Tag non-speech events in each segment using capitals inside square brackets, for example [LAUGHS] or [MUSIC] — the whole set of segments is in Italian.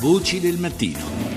Voci del mattino.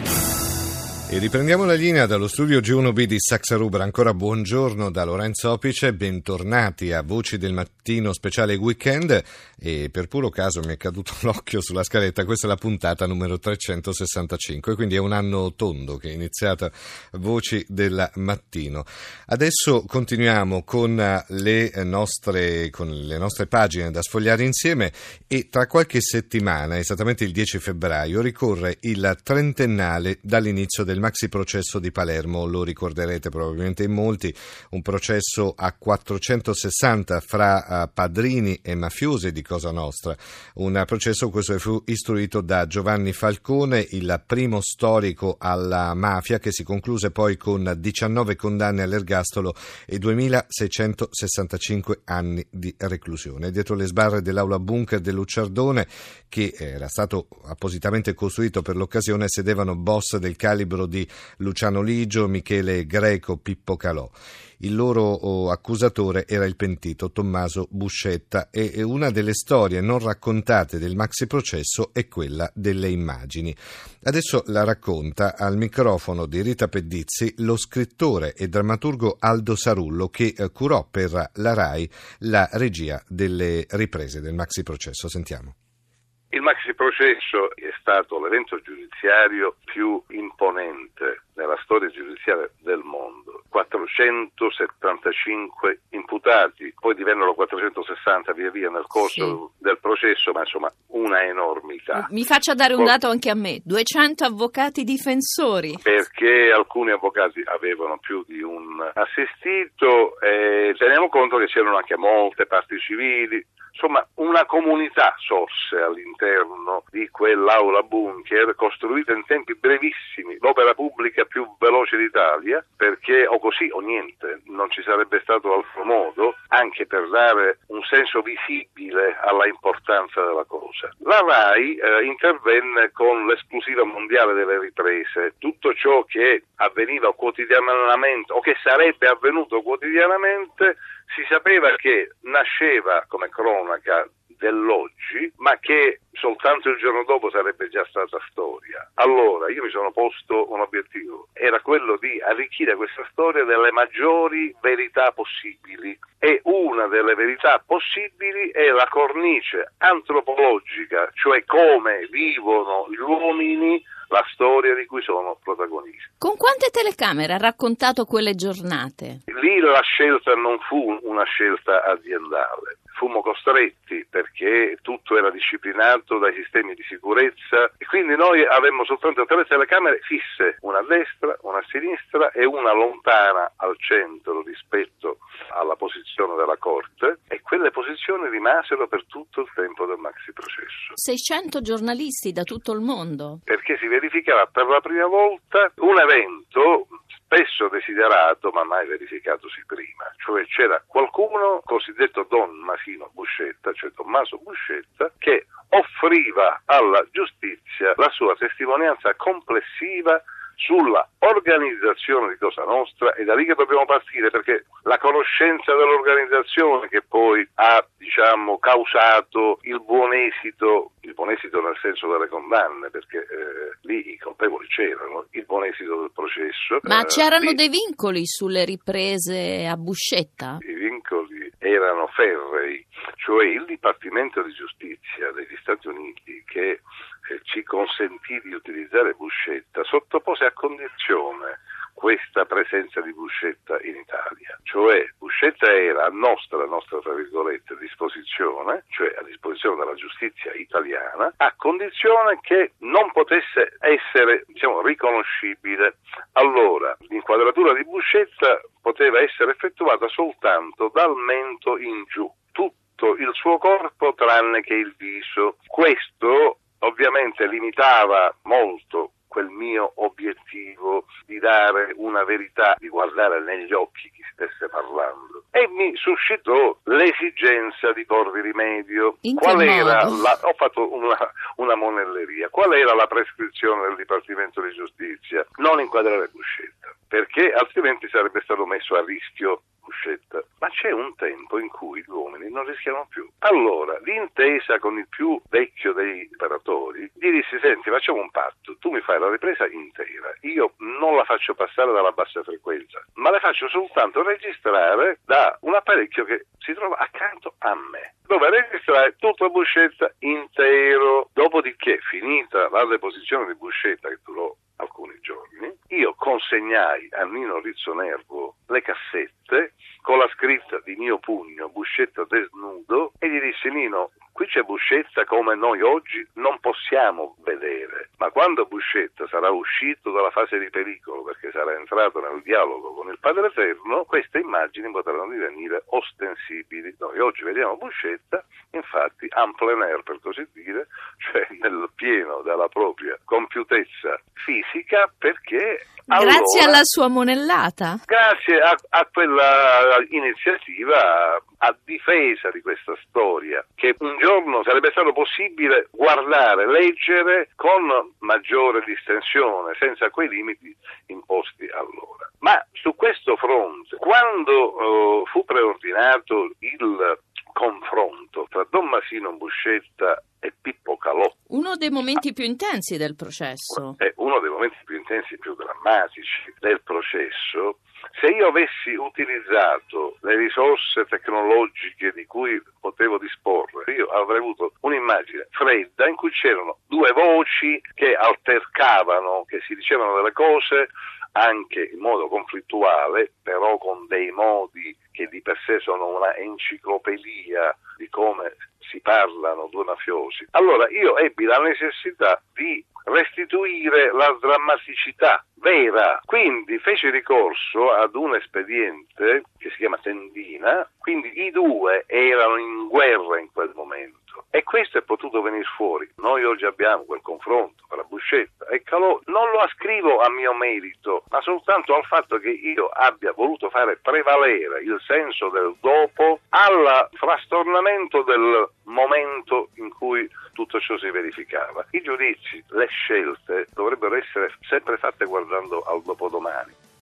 E riprendiamo la linea dallo studio G1B di Saxa Rubra. Ancora buongiorno da Lorenzo Opice, bentornati a Voci del Mattino speciale weekend e per puro caso mi è caduto [LAUGHS] l'occhio sulla scaletta, questa è la puntata numero 365, quindi è un anno tondo che è iniziata Voci del Mattino. Adesso continuiamo con le nostre, con le nostre pagine da sfogliare insieme e tra qualche settimana, esattamente il 10 febbraio, ricorre il trentennale dall'inizio del maxi processo di Palermo, lo ricorderete probabilmente in molti, un processo a 460 fra uh, padrini e mafiosi di Cosa Nostra, un processo questo fu istruito da Giovanni Falcone, il primo storico alla mafia che si concluse poi con 19 condanne all'ergastolo e 2665 anni di reclusione. Dietro le sbarre dell'aula bunker dell'Ucciardone, che era stato appositamente costruito per l'occasione, sedevano boss del calibro di Luciano Ligio, Michele Greco, Pippo Calò. Il loro oh, accusatore era il pentito Tommaso Buscetta e una delle storie non raccontate del maxi processo è quella delle immagini. Adesso la racconta al microfono di Rita Pedizzi lo scrittore e drammaturgo Aldo Sarullo che eh, curò per la RAI la regia delle riprese del maxi processo. Sentiamo. Il maxi processo è stato l'evento giudiziario più imponente nella storia giudiziaria del mondo. 475 imputati, poi divennero 460 via via nel corso sì. del processo, ma insomma una enormità. Mi faccia dare un dato anche a me, 200 avvocati difensori. Perché alcuni avvocati avevano più di un assistito e teniamo conto che c'erano anche molte parti civili, Insomma, una comunità sorse all'interno di quell'aula bunker costruita in tempi brevissimi, l'opera pubblica più veloce d'Italia, perché o così o niente, non ci sarebbe stato altro modo, anche per dare un senso visibile alla importanza della cosa. La RAI eh, intervenne con l'esclusiva mondiale delle riprese, tutto ciò che avveniva quotidianamente o che sarebbe avvenuto quotidianamente si sapeva che nasceva come cronaca dell'oggi, ma che soltanto il giorno dopo sarebbe già stata storia. Allora io mi sono posto un obiettivo, era quello di arricchire questa storia delle maggiori verità possibili e una delle verità possibili è la cornice antropologica, cioè come vivono gli uomini la storia di cui sono protagonisti. Con quante telecamere ha raccontato quelle giornate? Lì la scelta non fu una scelta aziendale, fummo costretti perché tutto era disciplinato dai sistemi di sicurezza e quindi noi avemmo soltanto tre telecamere fisse, una a destra, una a sinistra e una lontana al centro rispetto alla posizione della Corte e quelle posizioni rimasero per tutto il tempo del maxi processo. 600 giornalisti da tutto il mondo. Perché si verificava per la prima volta un evento spesso desiderato ma mai verificatosi prima, cioè c'era qualcuno, cosiddetto Don Masino Buscetta, cioè Tommaso Buscetta, che offriva alla giustizia la sua testimonianza complessiva sulla organizzazione di Cosa Nostra è da lì che dobbiamo partire perché la conoscenza dell'organizzazione che poi ha diciamo, causato il buon esito, il buon esito nel senso delle condanne perché eh, lì i colpevoli c'erano, il buon esito del processo. Ma eh, c'erano lì, dei vincoli sulle riprese a Buscetta? I vincoli erano ferrei, cioè il Dipartimento di Giustizia degli Stati Uniti che eh, ci consentì di utilizzare Buscetta sottopose a condizione questa presenza di Buscetta in Italia. Cioè Buscetta era a nostra, nostra tra virgolette, disposizione, cioè a disposizione della giustizia italiana, a condizione che non potesse essere diciamo, riconoscibile. Allora, l'inquadratura di Buscetta poteva essere effettuata soltanto dal mento in giù. Tutto il suo corpo tranne che il viso. Questo ovviamente limitava molto quel mio obiettivo di dare una verità, di guardare negli occhi chi stesse parlando. E mi suscitò l'esigenza di porvi rimedio. Qual era la, ho fatto una, una monelleria. Qual era la prescrizione del Dipartimento di Giustizia? Non inquadrare Buscetta, perché altrimenti sarebbe stato messo a rischio Buscetta, ma c'è un tempo in cui gli uomini non rischiano più. Allora, d'intesa con il più vecchio dei operatori, gli dissi, senti, facciamo un patto, tu mi fai la ripresa intera, io non la faccio passare dalla bassa frequenza, ma la faccio soltanto registrare da un apparecchio che si trova accanto a me, dove registrare tutta Buscetta intero. Dopodiché, finita la deposizione di Buscetta, che durò alcuni giorni, io consegnai a Nino Rizzonervo le cassette con la scritta di mio pugno Buscetta desnudo e gli dissi Nino qui c'è Buscetta come noi oggi non possiamo vedere. Ma quando Buscetta sarà uscito dalla fase di pericolo perché sarà entrato nel dialogo con il Padre Eterno queste immagini potranno divenire ostensibili. Noi oggi vediamo Buscetta infatti en plein air per così dire pieno della propria compiutezza fisica perché Grazie allora, alla sua monellata. Grazie a, a quella iniziativa a difesa di questa storia, che un giorno sarebbe stato possibile guardare, leggere con maggiore distensione, senza quei limiti imposti allora. Ma su questo fronte, quando uh, fu preordinato il confronto tra Don Masino Buscetta e Pippo Calò. Uno dei momenti più intensi del processo. È uno dei momenti più intensi, più drammatici del processo. Se io avessi utilizzato le risorse tecnologiche di cui potevo disporre, io avrei avuto un'immagine fredda in cui c'erano due voci che altercavano, che si dicevano delle cose anche in modo conflittuale, però con dei modi che di per sé sono una enciclopedia di come si parlano due mafiosi. Allora io ebbi la necessità di restituire la drammaticità vera, quindi feci ricorso ad un espediente che si chiama Tendina, quindi i due erano in guerra in quel momento e questo è potuto venire fuori. Noi oggi abbiamo quel confronto tra Buscetta e Calò, ascrivo a mio merito, ma soltanto al fatto che io abbia voluto fare prevalere il senso del dopo al frastornamento del momento in cui tutto ciò si verificava. I giudizi, le scelte dovrebbero essere sempre fatte guardando al dopodomani.